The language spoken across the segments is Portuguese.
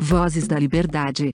Vozes da Liberdade.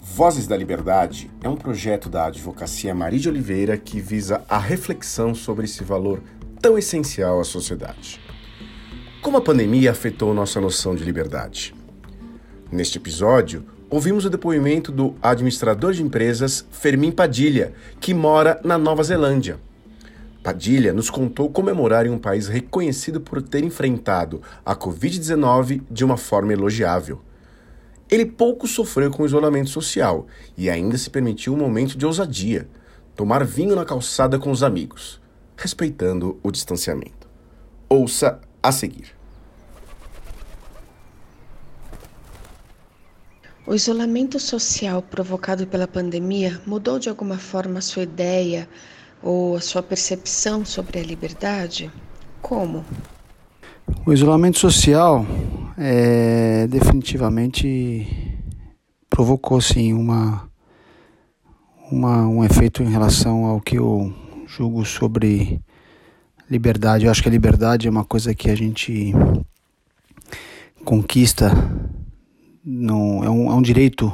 Vozes da Liberdade é um projeto da Advocacia Maria de Oliveira que visa a reflexão sobre esse valor tão essencial à sociedade. Como a pandemia afetou nossa noção de liberdade? Neste episódio, ouvimos o depoimento do administrador de empresas Fermin Padilha, que mora na Nova Zelândia. Padilha nos contou comemorar em um país reconhecido por ter enfrentado a Covid-19 de uma forma elogiável. Ele pouco sofreu com o isolamento social e ainda se permitiu um momento de ousadia, tomar vinho na calçada com os amigos, respeitando o distanciamento. Ouça a seguir. O isolamento social provocado pela pandemia mudou de alguma forma a sua ideia ou a sua percepção sobre a liberdade? Como? O isolamento social é, definitivamente provocou sim uma, uma, um efeito em relação ao que eu julgo sobre liberdade. Eu acho que a liberdade é uma coisa que a gente conquista, no, é, um, é um direito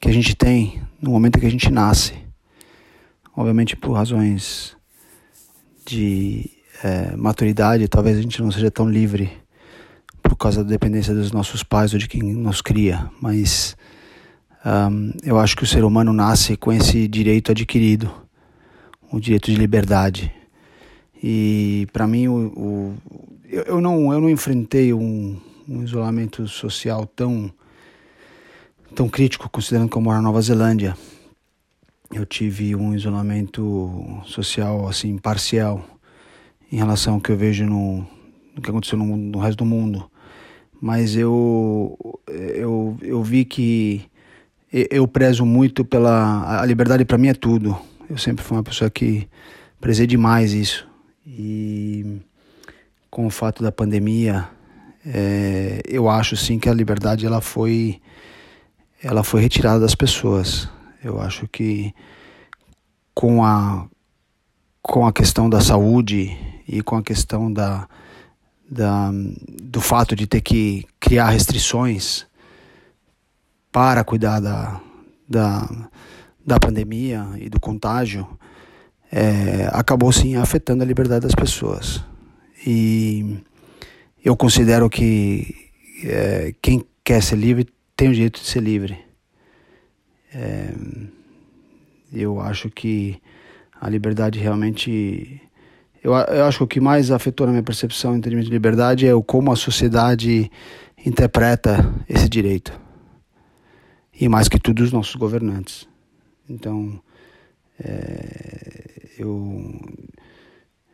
que a gente tem no momento que a gente nasce. Obviamente por razões de é, maturidade, talvez a gente não seja tão livre por causa da dependência dos nossos pais ou de quem nos cria, mas um, eu acho que o ser humano nasce com esse direito adquirido, o direito de liberdade. E para mim, o, o, eu, eu, não, eu não enfrentei um, um, isolamento social tão, tão crítico, considerando que eu moro na Nova Zelândia. Eu tive um isolamento social assim parcial em relação ao que eu vejo no, no que aconteceu no, no resto do mundo mas eu, eu, eu vi que eu prezo muito pela. A liberdade para mim é tudo. Eu sempre fui uma pessoa que prezei demais isso. E com o fato da pandemia, é, eu acho sim que a liberdade ela foi, ela foi retirada das pessoas. Eu acho que com a, com a questão da saúde e com a questão da, da, do fato de ter que criar restrições para cuidar da, da, da pandemia e do contágio, é, acabou sim afetando a liberdade das pessoas. E eu considero que é, quem quer ser livre tem o direito de ser livre. É, eu acho que a liberdade realmente eu, eu acho que o que mais afetou na minha percepção em termos de liberdade é o como a sociedade interpreta esse direito. E mais que tudo, os nossos governantes. Então, é, eu,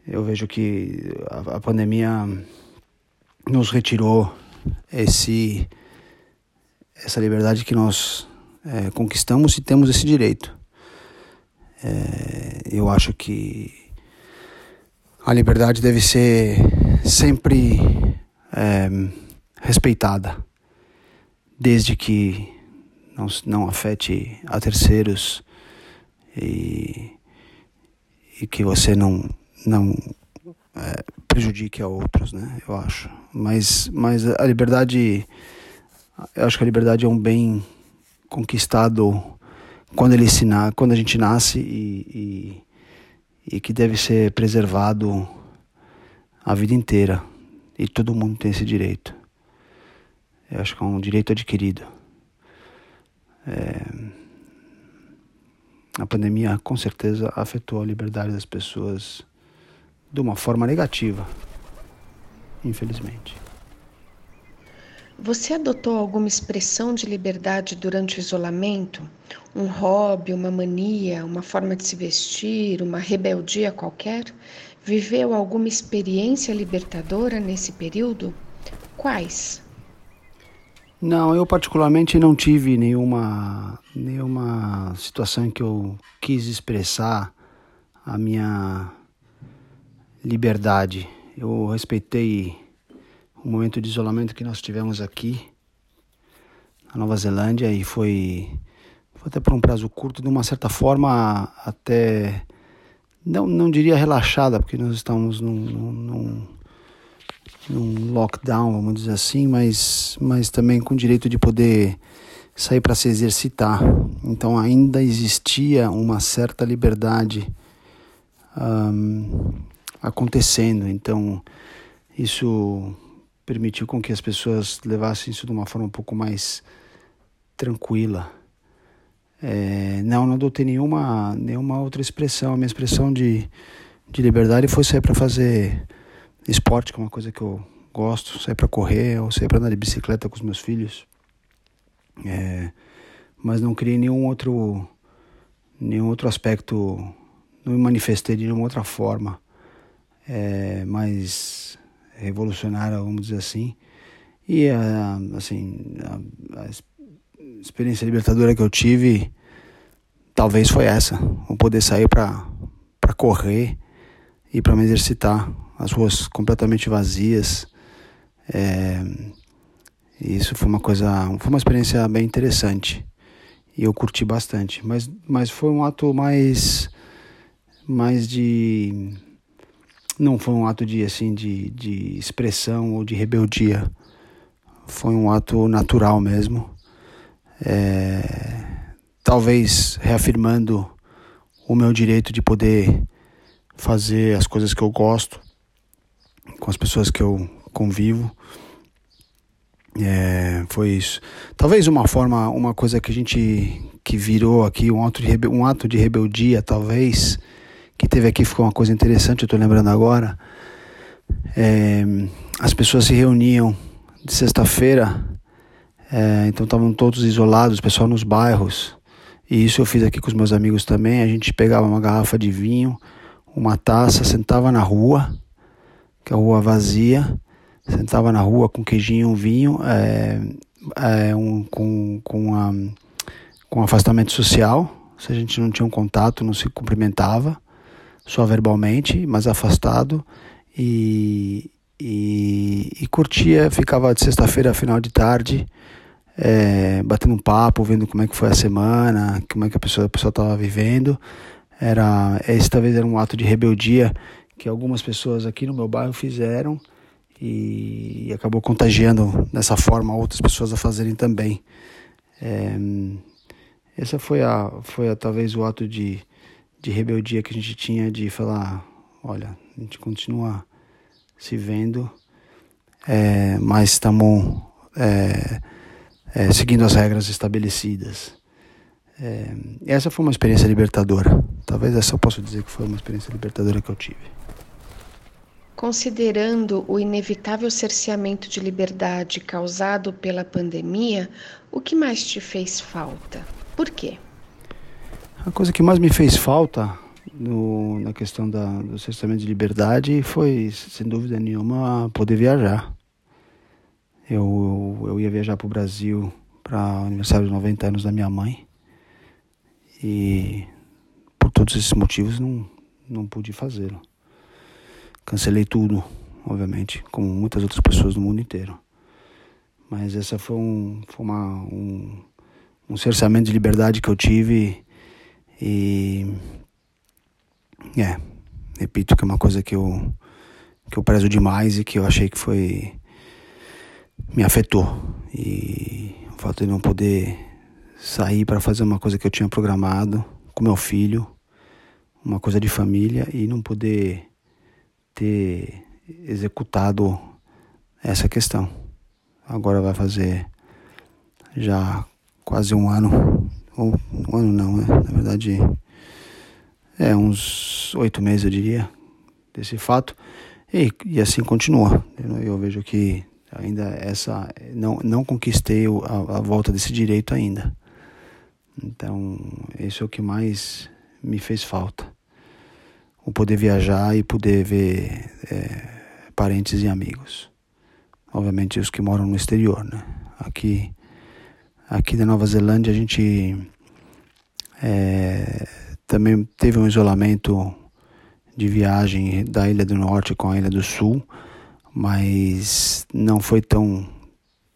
eu vejo que a, a pandemia nos retirou esse, essa liberdade que nós é, conquistamos e temos esse direito. É, eu acho que a liberdade deve ser sempre é, respeitada, desde que não, não afete a terceiros e, e que você não, não é, prejudique a outros, né? Eu acho. Mas, mas a liberdade, eu acho que a liberdade é um bem conquistado quando ele se quando a gente nasce e, e e que deve ser preservado a vida inteira. E todo mundo tem esse direito. Eu acho que é um direito adquirido. É... A pandemia com certeza afetou a liberdade das pessoas de uma forma negativa, infelizmente. Você adotou alguma expressão de liberdade durante o isolamento? Um hobby, uma mania, uma forma de se vestir, uma rebeldia qualquer? Viveu alguma experiência libertadora nesse período? Quais? Não, eu particularmente não tive nenhuma, nenhuma situação em que eu quis expressar a minha liberdade. Eu respeitei o momento de isolamento que nós tivemos aqui na Nova Zelândia e foi, foi até por um prazo curto, de uma certa forma até não, não diria relaxada, porque nós estamos num, num, num lockdown, vamos dizer assim, mas, mas também com o direito de poder sair para se exercitar. Então ainda existia uma certa liberdade um, acontecendo. Então isso permitiu com que as pessoas levassem isso de uma forma um pouco mais tranquila. É, não, não adotei nenhuma, nenhuma outra expressão. A minha expressão de, de liberdade foi sair para fazer esporte, que é uma coisa que eu gosto, sair para correr ou sair para andar de bicicleta com os meus filhos. É, mas não criei nenhum outro, nenhum outro aspecto, não me manifestei de nenhuma outra forma é, revolucionária, vamos dizer assim. E a, assim, a, a experiência libertadora que eu tive talvez foi essa, o poder sair para correr e para me exercitar, as ruas completamente vazias. É, isso foi uma coisa, foi uma experiência bem interessante e eu curti bastante, mas, mas foi um ato mais, mais de, não foi um ato de assim de, de expressão ou de rebeldia, foi um ato natural mesmo, é, talvez reafirmando o meu direito de poder fazer as coisas que eu gosto com as pessoas que eu convivo. É, foi isso. Talvez uma forma, uma coisa que a gente que virou aqui, um ato de, um ato de rebeldia, talvez, que teve aqui, ficou uma coisa interessante, eu estou lembrando agora. É, as pessoas se reuniam de sexta-feira, é, então estavam todos isolados, o pessoal nos bairros. E isso eu fiz aqui com os meus amigos também. A gente pegava uma garrafa de vinho, uma taça, sentava na rua, que é a rua vazia, Sentava na rua com queijinho, um vinho, é, é, um, com, com, a, com afastamento social. Se a gente não tinha um contato, não se cumprimentava, só verbalmente, mas afastado. E, e, e curtia, ficava de sexta-feira, final de tarde, é, batendo um papo, vendo como é que foi a semana, como é que a pessoa estava vivendo. Era, esse talvez era um ato de rebeldia que algumas pessoas aqui no meu bairro fizeram e acabou contagiando dessa forma outras pessoas a fazerem também. É, essa foi a foi a, talvez o ato de, de rebeldia que a gente tinha de falar, olha, a gente continua se vendo, é, mas estamos é, é, seguindo as regras estabelecidas. É, essa foi uma experiência libertadora. Talvez essa eu possa dizer que foi uma experiência libertadora que eu tive. Considerando o inevitável cerceamento de liberdade causado pela pandemia, o que mais te fez falta? Por quê? A coisa que mais me fez falta no, na questão da, do cerceamento de liberdade foi, sem dúvida nenhuma, poder viajar. Eu, eu ia viajar para o Brasil para o aniversário de 90 anos da minha mãe e por todos esses motivos não, não pude fazê-lo. Cancelei tudo, obviamente, como muitas outras pessoas do mundo inteiro. Mas essa foi um, foi uma, um, um cerceamento de liberdade que eu tive e é, repito que é uma coisa que eu que eu prezo demais e que eu achei que foi me afetou e o fato de não poder sair para fazer uma coisa que eu tinha programado com meu filho, uma coisa de família e não poder ter executado essa questão. Agora vai fazer já quase um ano, ou um ano não, né? Na verdade, é uns oito meses, eu diria, desse fato. E, e assim continua. Eu, vejo que ainda essa não, não conquistei a, a volta desse direito ainda. Então, isso é o que mais me fez falta o poder viajar e poder ver é, parentes e amigos. Obviamente os que moram no exterior, né? Aqui, aqui na Nova Zelândia a gente é, também teve um isolamento de viagem da Ilha do Norte com a Ilha do Sul, mas não foi tão,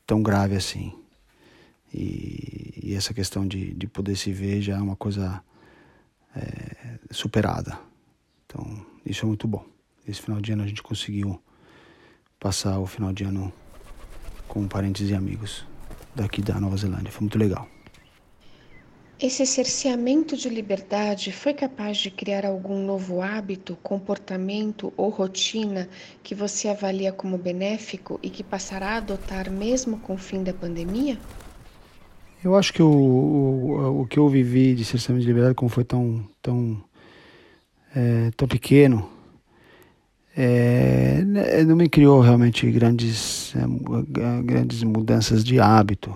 tão grave assim. E, e essa questão de, de poder se ver já é uma coisa é, superada. Então, isso é muito bom. Esse final de ano a gente conseguiu passar o final de ano com parentes e amigos daqui da Nova Zelândia. Foi muito legal. Esse cerceamento de liberdade foi capaz de criar algum novo hábito, comportamento ou rotina que você avalia como benéfico e que passará a adotar mesmo com o fim da pandemia? Eu acho que o, o, o que eu vivi de cerceamento de liberdade, como foi tão, tão, é, tão pequeno, é, não me criou realmente grandes, é, grandes mudanças de hábito.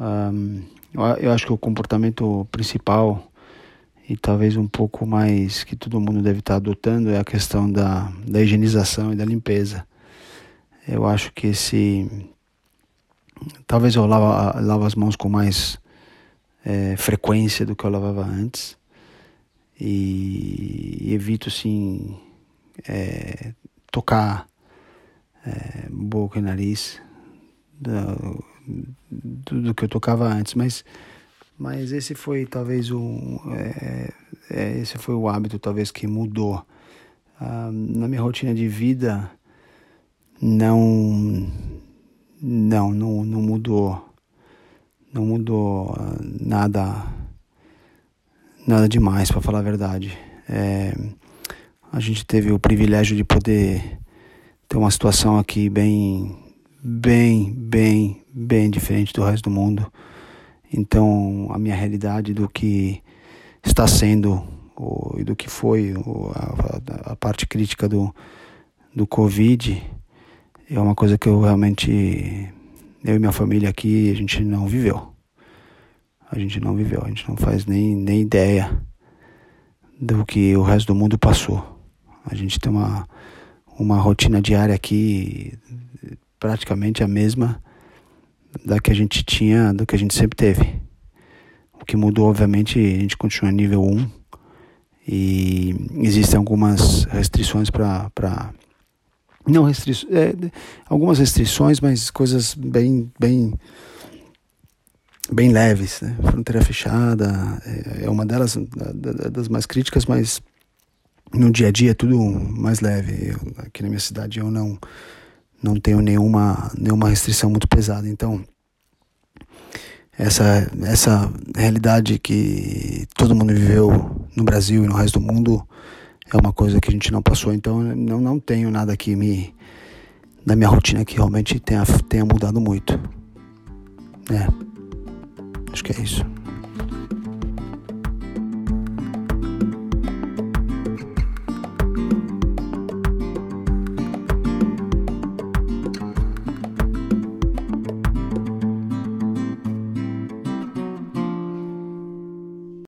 Um, eu acho que o comportamento principal e talvez um pouco mais que todo mundo deve estar adotando é a questão da, da higienização e da limpeza. Eu acho que esse. Talvez eu lavo, lavo as mãos com mais é, frequência do que eu lavava antes. E evito, sim, é, tocar é, boca e nariz do, do, que eu tocava antes, mas, mas esse foi talvez o é, é, esse foi o hábito talvez que mudou. Ah, na minha rotina de vida não não não, não mudou não mudou nada nada demais para falar a verdade. É, a gente teve o privilégio de poder ter uma situação aqui bem bem bem bem diferente do resto do mundo. Então, a minha realidade do que está sendo e do que foi a, a, parte crítica do, do Covid é uma coisa que eu realmente, eu e minha família aqui, a gente não viveu. A gente não viveu, a gente não faz nem, nem ideia do que o resto do mundo passou. A gente tem uma, uma rotina diária aqui praticamente a mesma da que a gente tinha, do que a gente sempre teve. O que mudou, obviamente, a gente continua nível 1 e existem algumas restrições para não restrições, é, algumas restrições, mas coisas bem bem bem leves, né? Fronteira fechada é, é uma delas das mais críticas, mas no dia a dia é tudo mais leve. Eu, aqui na minha cidade eu não não tenho nenhuma, nenhuma restrição muito pesada. Então, essa, essa realidade que todo mundo viveu no Brasil e no resto do mundo é uma coisa que a gente não passou. Então, não, não tenho nada que me. na minha rotina que realmente tenha, tenha mudado muito. É. Acho que é isso.